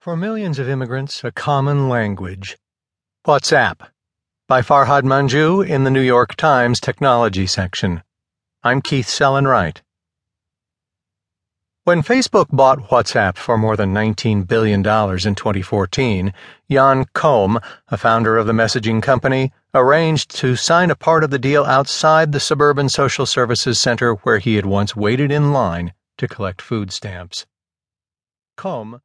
For millions of immigrants, a common language. WhatsApp by Farhad Manjoo in the New York Times Technology section. I'm Keith Sellon-Wright. When Facebook bought WhatsApp for more than $19 billion in 2014, Jan Koum, a founder of the messaging company, arranged to sign a part of the deal outside the suburban social services center where he had once waited in line to collect food stamps. Koum